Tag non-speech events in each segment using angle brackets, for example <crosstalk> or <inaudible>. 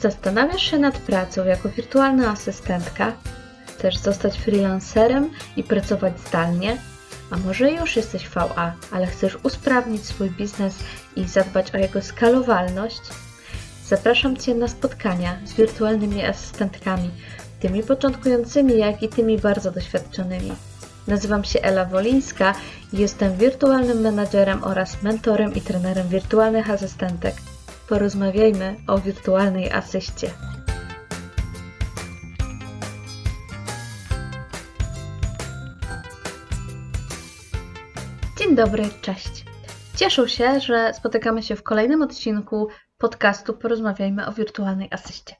Zastanawiasz się nad pracą jako wirtualna asystentka? Chcesz zostać freelancerem i pracować zdalnie? A może już jesteś VA, ale chcesz usprawnić swój biznes i zadbać o jego skalowalność? Zapraszam Cię na spotkania z wirtualnymi asystentkami, tymi początkującymi, jak i tymi bardzo doświadczonymi. Nazywam się Ela Wolińska i jestem wirtualnym menadżerem oraz mentorem i trenerem wirtualnych asystentek. Porozmawiajmy o wirtualnej asyście. Dzień dobry, cześć. Cieszę się, że spotykamy się w kolejnym odcinku podcastu Porozmawiajmy o wirtualnej asyście.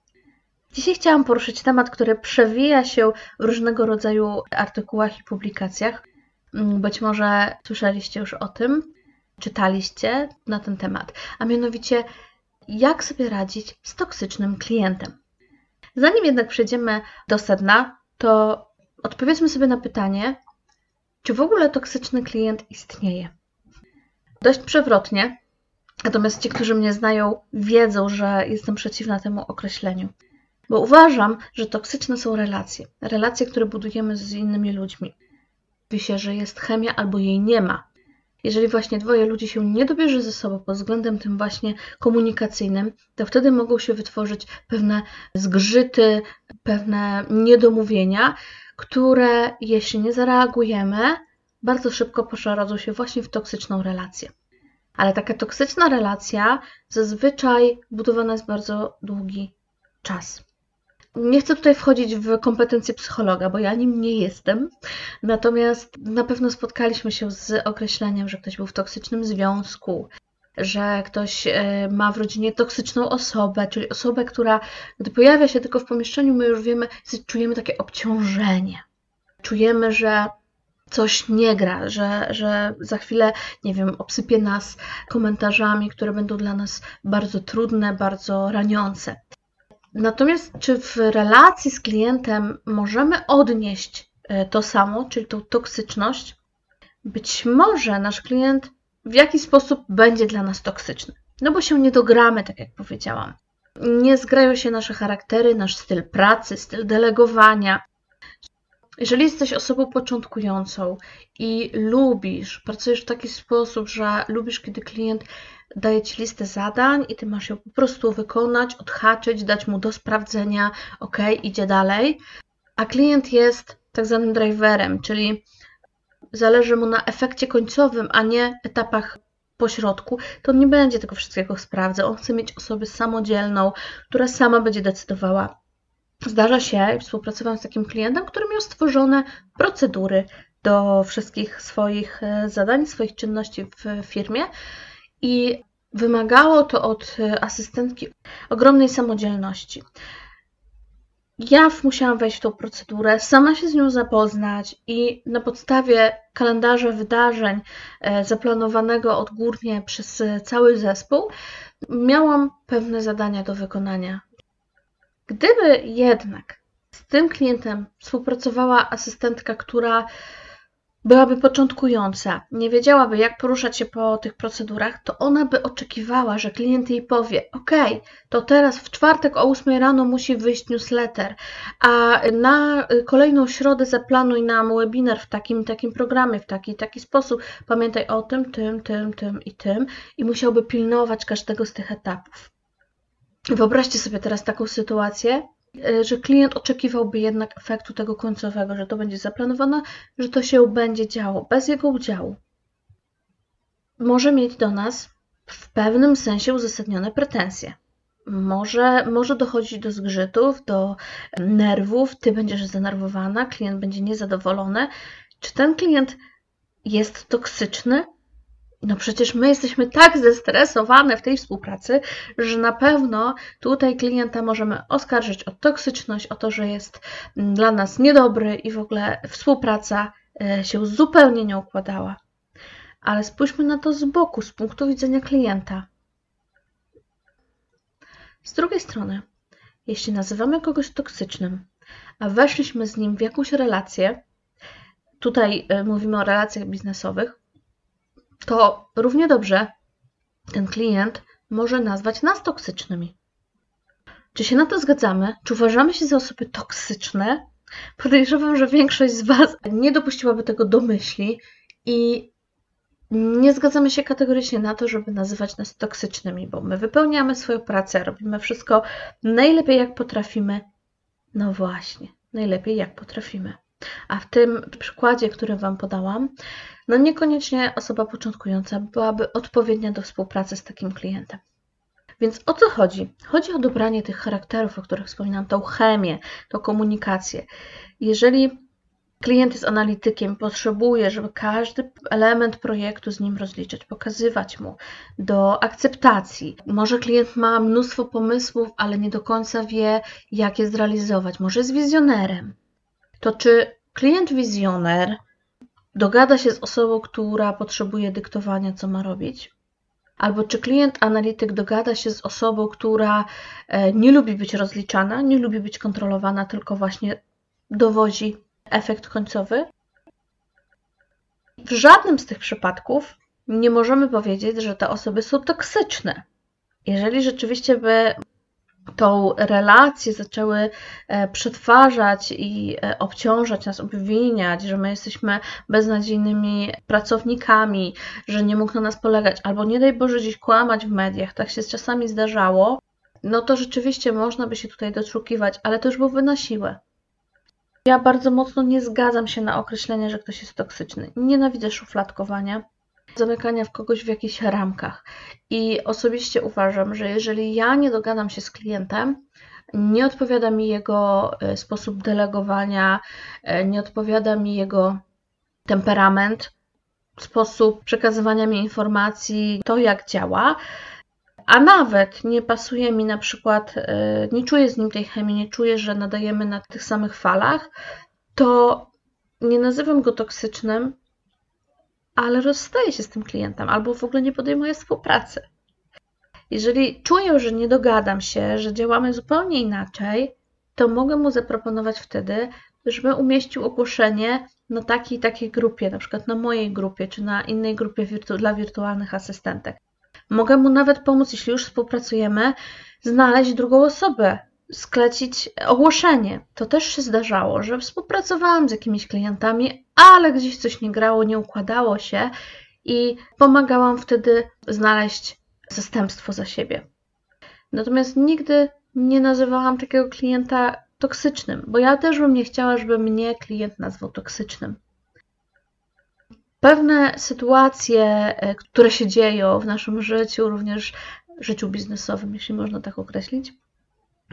Dzisiaj chciałam poruszyć temat, który przewija się w różnego rodzaju artykułach i publikacjach. Mm, być może słyszeliście już o tym, czytaliście na ten temat, a mianowicie jak sobie radzić z toksycznym klientem. Zanim jednak przejdziemy do sedna, to odpowiedzmy sobie na pytanie, czy w ogóle toksyczny klient istnieje. Dość przewrotnie, natomiast ci, którzy mnie znają, wiedzą, że jestem przeciwna temu określeniu. Bo uważam, że toksyczne są relacje. Relacje, które budujemy z innymi ludźmi. Mówi się, że jest chemia albo jej nie ma. Jeżeli właśnie dwoje ludzi się nie dobierze ze sobą pod względem tym właśnie komunikacyjnym, to wtedy mogą się wytworzyć pewne zgrzyty, pewne niedomówienia, które jeśli nie zareagujemy, bardzo szybko przerodzą się właśnie w toksyczną relację. Ale taka toksyczna relacja zazwyczaj budowana jest bardzo długi czas. Nie chcę tutaj wchodzić w kompetencje psychologa, bo ja nim nie jestem. Natomiast na pewno spotkaliśmy się z określeniem, że ktoś był w toksycznym związku, że ktoś e, ma w rodzinie toksyczną osobę, czyli osobę, która, gdy pojawia się tylko w pomieszczeniu, my już wiemy, czujemy takie obciążenie. Czujemy, że coś nie gra, że, że za chwilę, nie wiem, obsypie nas komentarzami, które będą dla nas bardzo trudne, bardzo raniące. Natomiast czy w relacji z klientem możemy odnieść e, to samo, czyli tą toksyczność? Być może nasz klient w jakiś sposób będzie dla nas toksyczny. No bo się nie dogramy, tak jak powiedziałam. Nie zgrają się nasze charaktery, nasz styl pracy, styl delegowania. Jeżeli jesteś osobą początkującą i lubisz, pracujesz w taki sposób, że lubisz, kiedy klient daje ci listę zadań i ty masz ją po prostu wykonać, odhaczyć, dać mu do sprawdzenia, ok, idzie dalej. A klient jest tak zwanym driverem, czyli zależy mu na efekcie końcowym, a nie etapach pośrodku, to on nie będzie tego wszystkiego sprawdzał. On chce mieć osobę samodzielną, która sama będzie decydowała. Zdarza się, współpracowałam z takim klientem, który miał stworzone procedury do wszystkich swoich e, zadań, swoich czynności w firmie i wymagało to od e, asystentki ogromnej samodzielności. Ja musiałam wejść w tą procedurę, sama się z nią zapoznać i na podstawie kalendarza wydarzeń e, zaplanowanego odgórnie przez cały zespół miałam pewne zadania do wykonania. Gdyby jednak z tym klientem współpracowała asystentka, która byłaby początkująca, nie wiedziałaby, jak poruszać się po tych procedurach, to ona by oczekiwała, że klient jej powie: OK, to teraz w czwartek o 8 rano musi wyjść newsletter, a na kolejną środę zaplanuj nam webinar w takim takim programie, w taki taki sposób. Pamiętaj o tym, tym, tym, tym i tym, i musiałby pilnować każdego z tych etapów. Wyobraźcie sobie teraz taką sytuację, że klient oczekiwałby jednak efektu tego końcowego, że to będzie zaplanowane, że to się będzie działo bez jego udziału. Może mieć do nas w pewnym sensie uzasadnione pretensje. Może, może dochodzić do zgrzytów, do nerwów, ty będziesz zdenerwowana, klient będzie niezadowolony. Czy ten klient jest toksyczny? No przecież my jesteśmy tak zestresowane w tej współpracy, że na pewno tutaj klienta możemy oskarżyć o toksyczność, o to, że jest mm, dla nas niedobry i w ogóle współpraca e, się zupełnie nie układała. Ale spójrzmy na to z boku, z punktu widzenia klienta. Z drugiej strony, jeśli nazywamy kogoś toksycznym, a weszliśmy z nim w jakąś relację, tutaj e, mówimy o relacjach biznesowych, to równie dobrze ten klient może nazwać nas toksycznymi. Czy się na to zgadzamy? Czy uważamy się za osoby toksyczne? Podejrzewam, że większość z Was nie dopuściłaby tego do myśli i nie zgadzamy się kategorycznie na to, żeby nazywać nas toksycznymi, bo my wypełniamy swoją pracę, robimy wszystko najlepiej jak potrafimy. No właśnie, najlepiej jak potrafimy. A w tym przykładzie, który Wam podałam, no niekoniecznie osoba początkująca byłaby odpowiednia do współpracy z takim klientem. Więc o co chodzi? Chodzi o dobranie tych charakterów, o których wspominam, tą chemię, tą komunikację. Jeżeli klient jest analitykiem, potrzebuje, żeby każdy element projektu z nim rozliczyć, pokazywać mu do akceptacji. Może klient ma mnóstwo pomysłów, ale nie do końca wie, jak je zrealizować. Może jest wizjonerem. To czy klient wizjoner dogada się z osobą, która potrzebuje dyktowania, co ma robić? Albo czy klient analityk dogada się z osobą, która e, nie lubi być rozliczana, nie lubi być kontrolowana, tylko właśnie dowozi efekt końcowy? W żadnym z tych przypadków nie możemy powiedzieć, że te osoby są toksyczne. Jeżeli rzeczywiście by tą relację zaczęły e, przetwarzać i e, obciążać nas, obwiniać, że my jesteśmy beznadziejnymi pracownikami, że nie mógł na nas polegać, albo nie daj Boże gdzieś kłamać w mediach, tak się czasami zdarzało, no to rzeczywiście można by się tutaj doszukiwać, ale to już byłby na siłę. Ja bardzo mocno nie zgadzam się na określenie, że ktoś jest toksyczny. Nienawidzę szufladkowania zamykania w kogoś w jakichś ramkach. I osobiście uważam, że jeżeli ja nie dogadam się z klientem, nie odpowiada mi jego e, sposób delegowania, e, nie odpowiada mi jego temperament, sposób przekazywania mi informacji, to jak działa, a nawet nie pasuje mi na przykład, e, nie czuję z nim tej chemii, nie czuję, że nadajemy na tych samych falach, to nie nazywam go toksycznym, ale rozstaję się z tym klientem albo w ogóle nie podejmuję współpracy. Jeżeli czuję, że nie dogadam się, że działamy zupełnie inaczej, to mogę mu zaproponować wtedy, żeby umieścił ogłoszenie na takiej takiej grupie, na przykład na mojej grupie, czy na innej grupie wirtu dla wirtualnych asystentek. Mogę mu nawet pomóc, jeśli już współpracujemy, znaleźć drugą osobę, sklecić ogłoszenie. To też się zdarzało, że współpracowałam z jakimiś klientami, ale gdzieś coś nie grało, nie układało się i pomagałam wtedy znaleźć zastępstwo za siebie. Natomiast nigdy nie nazywałam takiego klienta toksycznym, bo ja też bym nie chciała, żeby mnie klient nazwał toksycznym. Pewne sytuacje, e, które się dzieją w naszym życiu, również życiu biznesowym, jeśli można tak określić,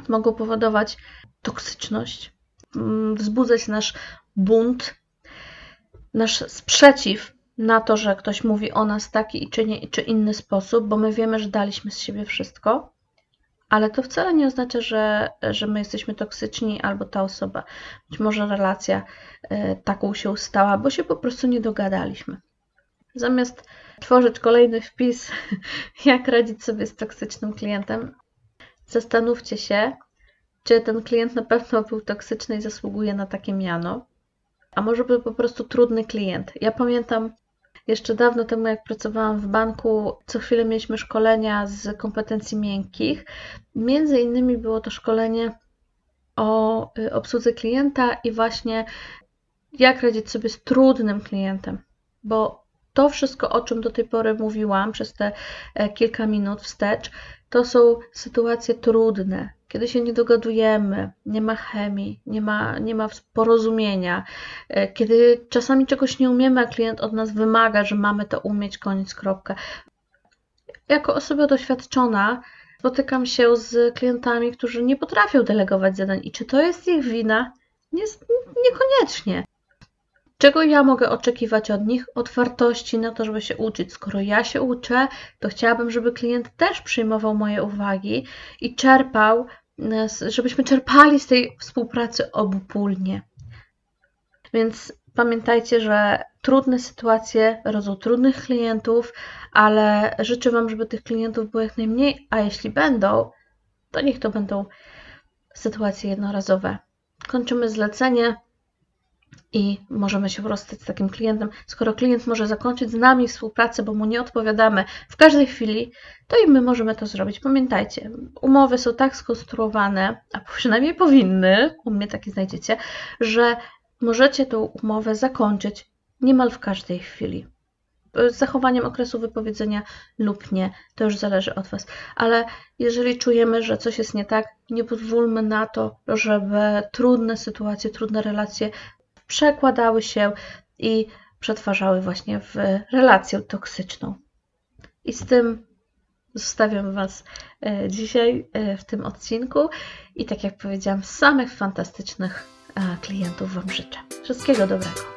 mogą powodować toksyczność, mm, wzbudzać nasz bunt, nasz sprzeciw na to, że ktoś mówi o nas taki czy, nie, czy inny sposób, bo my wiemy, że daliśmy z siebie wszystko, ale to wcale nie oznacza, że, że my jesteśmy toksyczni albo ta osoba. Być może relacja y, taką się stała, bo się po prostu nie dogadaliśmy. Zamiast tworzyć kolejny wpis, <laughs> jak radzić sobie z toksycznym klientem, Zastanówcie się, czy ten klient na pewno był toksyczny i zasługuje na takie miano, a może był po prostu trudny klient. Ja pamiętam jeszcze dawno temu, jak pracowałam w banku, co chwilę mieliśmy szkolenia z kompetencji miękkich. Między innymi było to szkolenie o y, obsłudze klienta i właśnie jak radzić sobie z trudnym klientem, bo to wszystko, o czym do tej pory mówiłam przez te e, kilka minut wstecz, to są sytuacje trudne, kiedy się nie dogadujemy, nie ma chemii, nie ma, nie ma porozumienia, e, kiedy czasami czegoś nie umiemy, a klient od nas wymaga, że mamy to umieć, koniec, kropka. Jako osoba doświadczona spotykam się z klientami, którzy nie potrafią delegować zadań i czy to jest ich wina? Nie, niekoniecznie. Czego ja mogę oczekiwać od nich? Otwartości na to, żeby się uczyć. Skoro ja się uczę, to chciałabym, żeby klient też przyjmował moje uwagi i czerpał, żebyśmy czerpali z tej współpracy obopólnie. Więc pamiętajcie, że trudne sytuacje rodzą trudnych klientów, ale życzę Wam, żeby tych klientów było jak najmniej, a jeśli będą, to niech to będą sytuacje jednorazowe. Kończymy zlecenie. I możemy się rozstać z takim klientem. Skoro klient może zakończyć z nami współpracę, bo mu nie odpowiadamy w każdej chwili, to i my możemy to zrobić. Pamiętajcie, umowy są tak skonstruowane, a przynajmniej powinny, u mnie takie znajdziecie, że możecie tą umowę zakończyć niemal w każdej chwili. Z zachowaniem okresu wypowiedzenia lub nie, to już zależy od Was. Ale jeżeli czujemy, że coś jest nie tak, nie pozwólmy na to, żeby trudne sytuacje, trudne relacje przekładały się i przetwarzały właśnie w relację toksyczną. I z tym zostawiam Was e, dzisiaj e, w tym odcinku i tak jak powiedziałam, samych fantastycznych e, klientów Wam życzę. Wszystkiego dobrego.